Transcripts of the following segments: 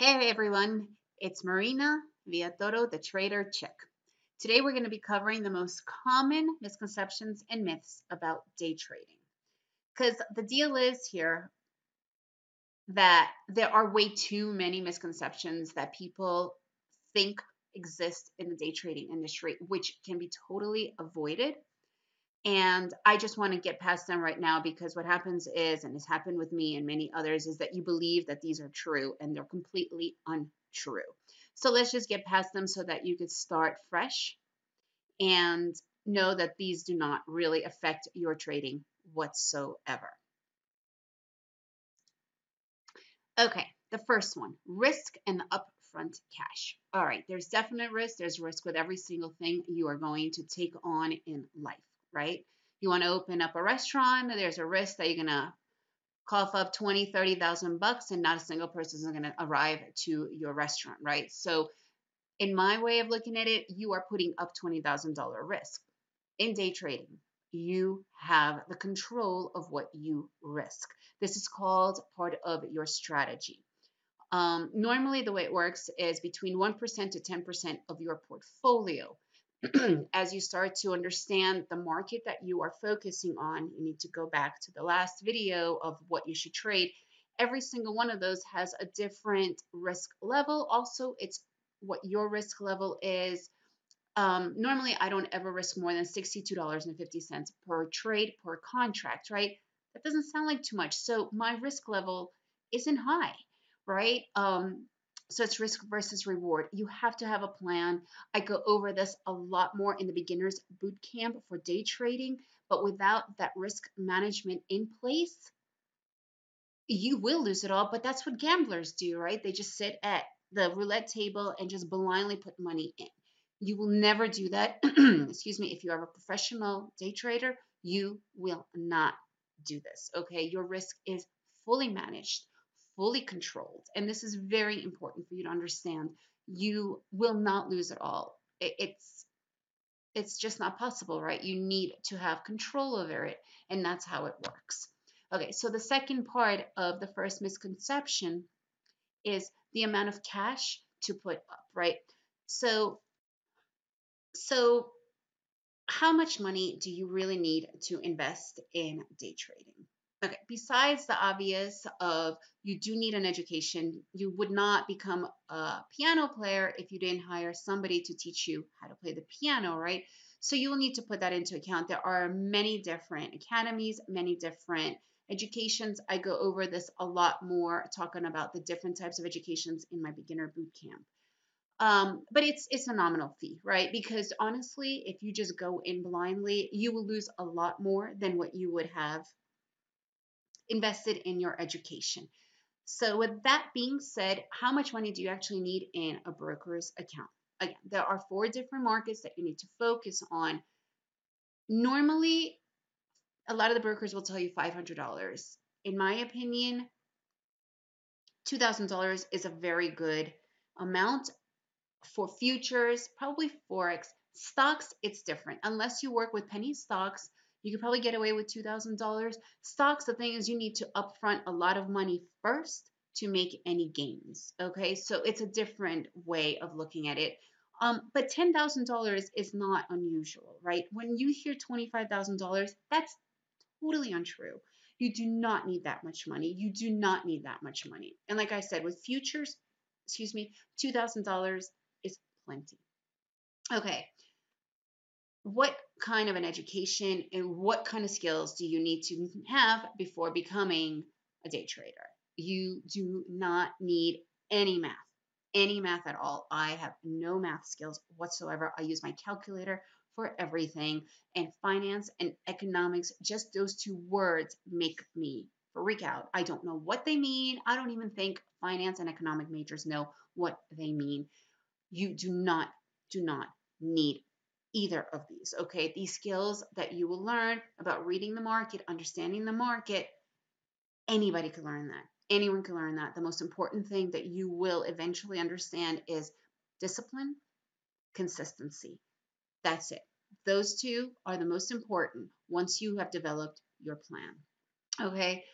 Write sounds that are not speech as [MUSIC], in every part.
Hey everyone, it's Marina Villatoro, the Trader Chick. Today we're going to be covering the most common misconceptions and myths about day trading. Because the deal is here that there are way too many misconceptions that people think exist in the day trading industry, which can be totally avoided and I just want to get past them right now because what happens is, and has happened with me and many others, is that you believe that these are true and they're completely untrue. So let's just get past them so that you could start fresh and know that these do not really affect your trading whatsoever. Okay, the first one risk and upfront cash. All right, there's definite risk. There's risk with every single thing you are going to take on in life right? You want to open up a restaurant, there's a risk that you're going to cough up 20, 30,000 bucks and not a single person is going to arrive to your restaurant, right? So in my way of looking at it, you are putting up $20,000 risk. In day trading, you have the control of what you risk. This is called part of your strategy. Um, normally, the way it works is between 1% to 10% of your portfolio. [CLEARS THROAT] as you start to understand the market that you are focusing on, you need to go back to the last video of what you should trade. Every single one of those has a different risk level. Also, it's what your risk level is. Um, normally, I don't ever risk more than $62.50 per trade per contract, right? That doesn't sound like too much. So my risk level isn't high, right? Um, so it's risk versus reward. You have to have a plan. I go over this a lot more in the beginner's boot camp for day trading, but without that risk management in place, you will lose it all. But that's what gamblers do, right? They just sit at the roulette table and just blindly put money in. You will never do that. [CLEARS THROAT] Excuse me. If you are a professional day trader, you will not do this. Okay. Your risk is fully managed fully controlled, and this is very important for you to understand, you will not lose it all. It's it's just not possible, right? You need to have control over it, and that's how it works. Okay, so the second part of the first misconception is the amount of cash to put up, right? So so how much money do you really need to invest in day trading? Okay, besides the obvious of you do need an education, you would not become a piano player if you didn't hire somebody to teach you how to play the piano, right? So you will need to put that into account. There are many different academies, many different educations. I go over this a lot more talking about the different types of educations in my beginner boot camp. Um, but it's it's a nominal fee, right? Because honestly, if you just go in blindly, you will lose a lot more than what you would have invested in your education. So, with that being said, how much money do you actually need in a broker's account? Again, there are four different markets that you need to focus on. Normally, a lot of the brokers will tell you $500. In my opinion, $2,000 is a very good amount for futures, probably Forex. Stocks, it's different. Unless you work with penny stocks, you could probably get away with $2,000. Stocks, the thing is, you need to upfront a lot of money first to make any gains. Okay, so it's a different way of looking at it. Um, but $10,000 is not unusual, right? When you hear $25,000, that's totally untrue. You do not need that much money. You do not need that much money. And like I said, with futures, excuse me, $2,000 is plenty. Okay, what kind of an education and what kind of skills do you need to have before becoming a day trader? You do not need any math, any math at all. I have no math skills whatsoever. I use my calculator for everything, and finance and economics, just those two words make me freak out. I don't know what they mean. I don't even think finance and economic majors know what they mean. You do not, do not need either of these. Okay, these skills that you will learn about reading the market, understanding the market, anybody can learn that. Anyone can learn that. The most important thing that you will eventually understand is discipline, consistency. That's it. Those two are the most important once you have developed your plan. Okay.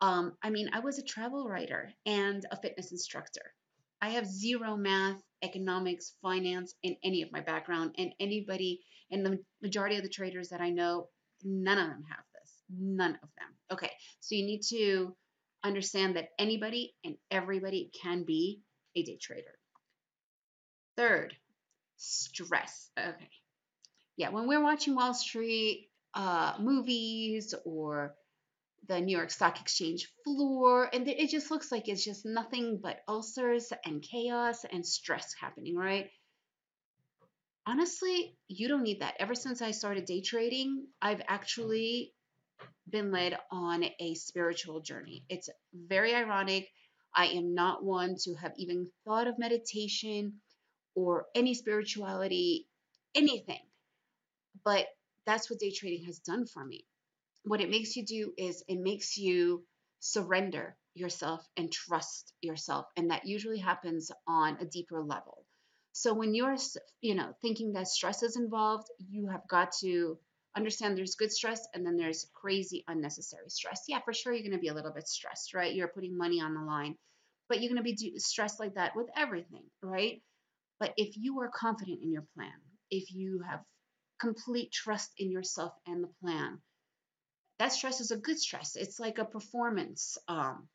Um, I mean, I was a travel writer and a fitness instructor. I have zero math, economics, finance in any of my background, and anybody and the majority of the traders that I know, none of them have this. None of them. Okay, so you need to understand that anybody and everybody can be a day trader. Third, stress. Okay. Yeah, when we're watching Wall Street uh, movies or the New York Stock Exchange floor, and it just looks like it's just nothing but ulcers and chaos and stress happening, right? Honestly, you don't need that. Ever since I started day trading, I've actually been led on a spiritual journey. It's very ironic. I am not one to have even thought of meditation or any spirituality, anything. But that's what day trading has done for me. What it makes you do is it makes you surrender yourself and trust yourself. And that usually happens on a deeper level. So when you're, you know, thinking that stress is involved, you have got to understand there's good stress and then there's crazy unnecessary stress. Yeah, for sure you're going to be a little bit stressed, right? You're putting money on the line, but you're going to be stressed like that with everything, right? But if you are confident in your plan, if you have complete trust in yourself and the plan, that stress is a good stress. It's like a performance um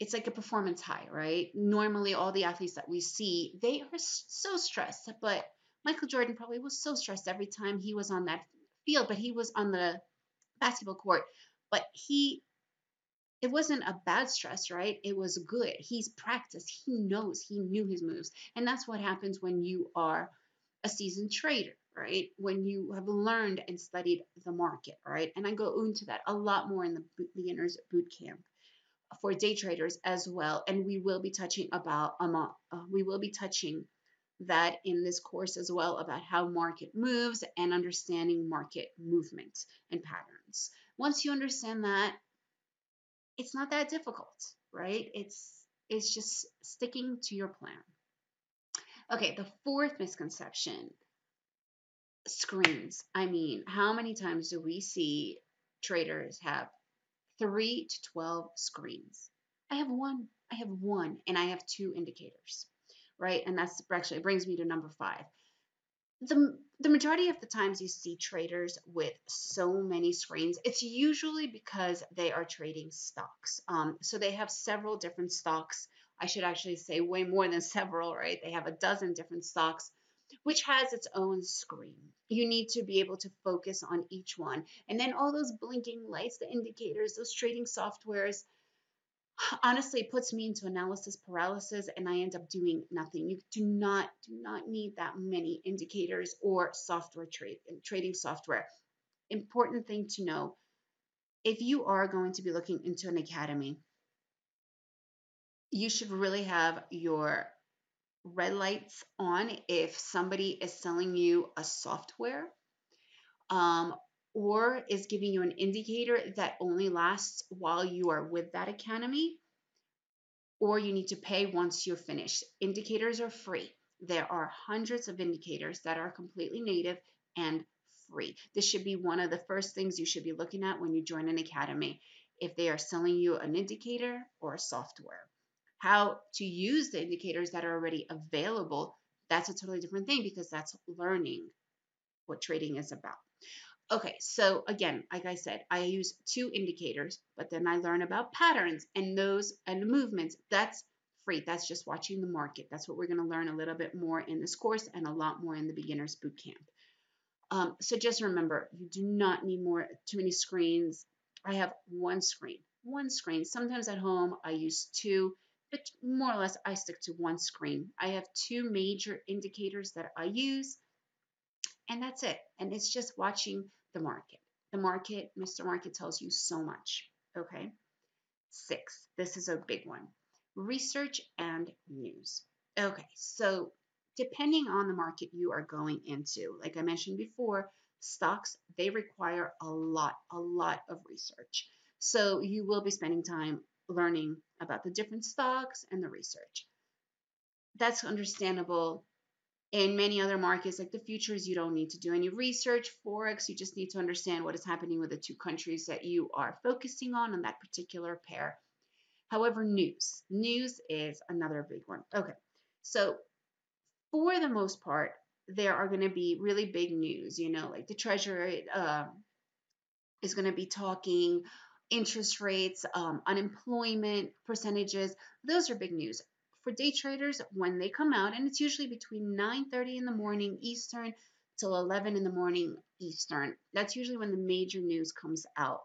it's like a performance high, right? Normally all the athletes that we see, they are so stressed, but Michael Jordan probably was so stressed every time he was on that field, but he was on the basketball court. But he, it wasn't a bad stress, right? It was good. He's practiced. He knows. He knew his moves. And that's what happens when you are a seasoned trader, right? When you have learned and studied the market, right? And I go into that a lot more in the beginners boot camp for day traders as well. And we will be touching about um, uh, we will be touching that in this course as well about how market moves and understanding market movement and patterns. Once you understand that, it's not that difficult, right? It's it's just sticking to your plan. Okay, the fourth misconception screens. I mean, how many times do we see traders have 3 to 12 screens? I have one. I have one and I have two indicators right? And that's actually brings me to number five. The, the majority of the times you see traders with so many screens, it's usually because they are trading stocks. Um, so they have several different stocks. I should actually say way more than [LAUGHS] several, right? They have a dozen different stocks, which has its own screen. You need to be able to focus on each one. And then all those blinking lights, the indicators, those trading softwares, honestly it puts me into analysis paralysis and i end up doing nothing you do not do not need that many indicators or software trade trading software important thing to know if you are going to be looking into an academy you should really have your red lights on if somebody is selling you a software um, or is giving you an indicator that only lasts while you are with that academy, or you need to pay once you're finished. Indicators are free. There are hundreds of indicators that are completely native and free. This should be one of the first things you should be looking at when you join an academy if they are selling you an indicator or a software. How to use the indicators that are already available, that's a totally different thing because that's learning what trading is about. Okay, so again, like I said, I use two indicators, but then I learn about patterns and those and movements. That's free. That's just watching the market. That's what we're going to learn a little bit more in this course and a lot more in the beginner's boot camp. Um, so just remember, you do not need more too many screens. I have one screen, one screen. Sometimes at home I use two, but more or less I stick to one screen. I have two major indicators that I use, and that's it. And it's just watching the market. The market, Mr. Market tells you so much. Okay. Six, this is a big one research and news. Okay, so depending on the market you are going into, like I mentioned before, stocks, they require a lot, a lot of research. So you will be spending time learning about the different stocks and the research. That's understandable in many other markets like the futures, you don't need to do any research. Forex, you just need to understand what is happening with the two countries that you are focusing on on that particular pair. However, news. News is another big one. Okay. So, for the most part, there are going to be really big news, you know, like the Treasury uh, is going to be talking interest rates, um, unemployment percentages. Those are big news. For day traders, when they come out, and it's usually between 9:30 in the morning Eastern till 11 in the morning Eastern. That's usually when the major news comes out.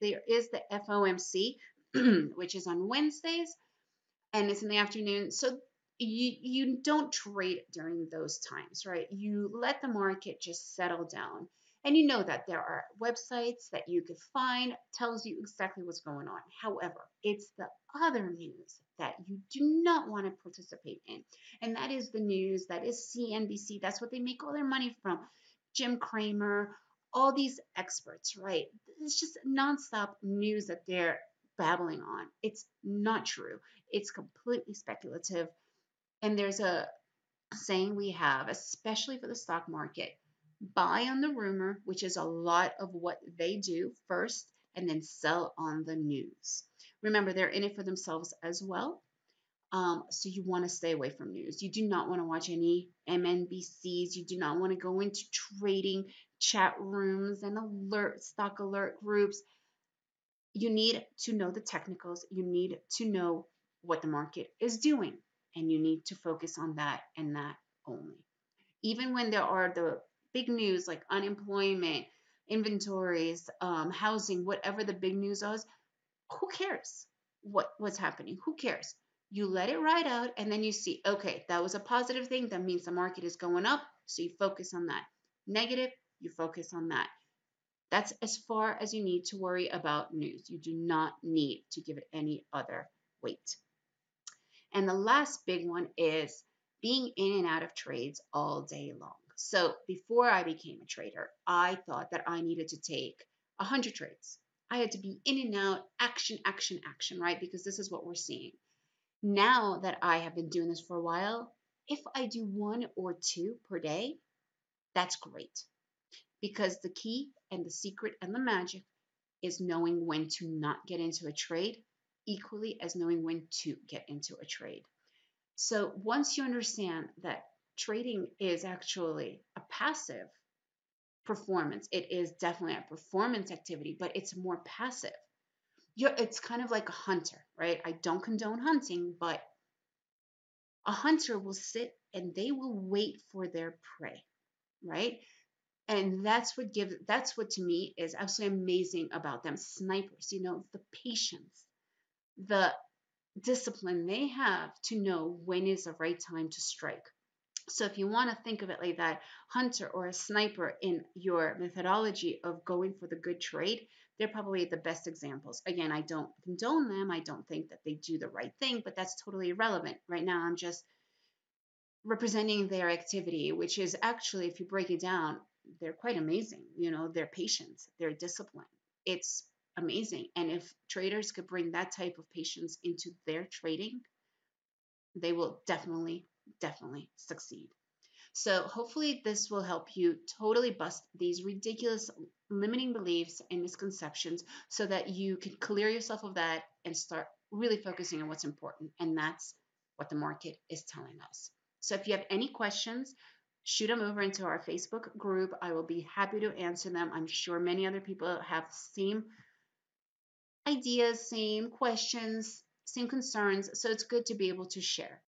There is the FOMC, [CLEARS THROAT] which is on Wednesdays, and it's in the afternoon. So you you don't trade during those times, right? You let the market just settle down. And you know that there are websites that you could find tells you exactly what's going on. However, it's the other news that you do not want to participate in. And that is the news, that is CNBC. That's what they make all their money from. Jim Cramer, all these experts, right? It's just nonstop news that they're babbling on. It's not true. It's completely speculative. And there's a saying we have, especially for the stock market buy on the rumor, which is a lot of what they do first, and then sell on the news. Remember, they're in it for themselves as well. Um, so you want to stay away from news. You do not want to watch any MNBCs. You do not want to go into trading chat rooms and alert stock alert groups. You need to know the technicals. You need to know what the market is doing and you need to focus on that and that only. Even when there are the big news like unemployment, inventories, um, housing, whatever the big news is, who cares what what's happening? Who cares? You let it ride out, and then you see, okay, that was a positive thing. That means the market is going up, so you focus on that. Negative, you focus on that. That's as far as you need to worry about news. You do not need to give it any other weight. And the last big one is being in and out of trades all day long. So before I became a trader, I thought that I needed to take 100 trades. I had to be in and out, action, action, action, right? Because this is what we're seeing. Now that I have been doing this for a while, if I do one or two per day, that's great. Because the key and the secret and the magic is knowing when to not get into a trade equally as knowing when to get into a trade. So once you understand that trading is actually a passive performance, it is definitely a performance activity, but it's more passive. You're, it's kind of like a hunter, right? I don't condone hunting, but a hunter will sit and they will wait for their prey, right? And that's what gives that's what to me is absolutely amazing about them. Snipers, you know, the patience, the discipline they have to know when is the right time to strike. So if you want to think of it like that, hunter or a sniper in your methodology of going for the good trade, they're probably the best examples. Again, I don't condone them. I don't think that they do the right thing, but that's totally irrelevant. Right now, I'm just representing their activity, which is actually, if you break it down, they're quite amazing. You know, their patience, their discipline. It's amazing. And if traders could bring that type of patience into their trading, they will definitely, definitely succeed. So hopefully this will help you totally bust these ridiculous limiting beliefs and misconceptions so that you can clear yourself of that and start really focusing on what's important. And that's what the market is telling us. So if you have any questions, shoot them over into our Facebook group. I will be happy to answer them. I'm sure many other people have the same ideas, same questions, same concerns. So it's good to be able to share.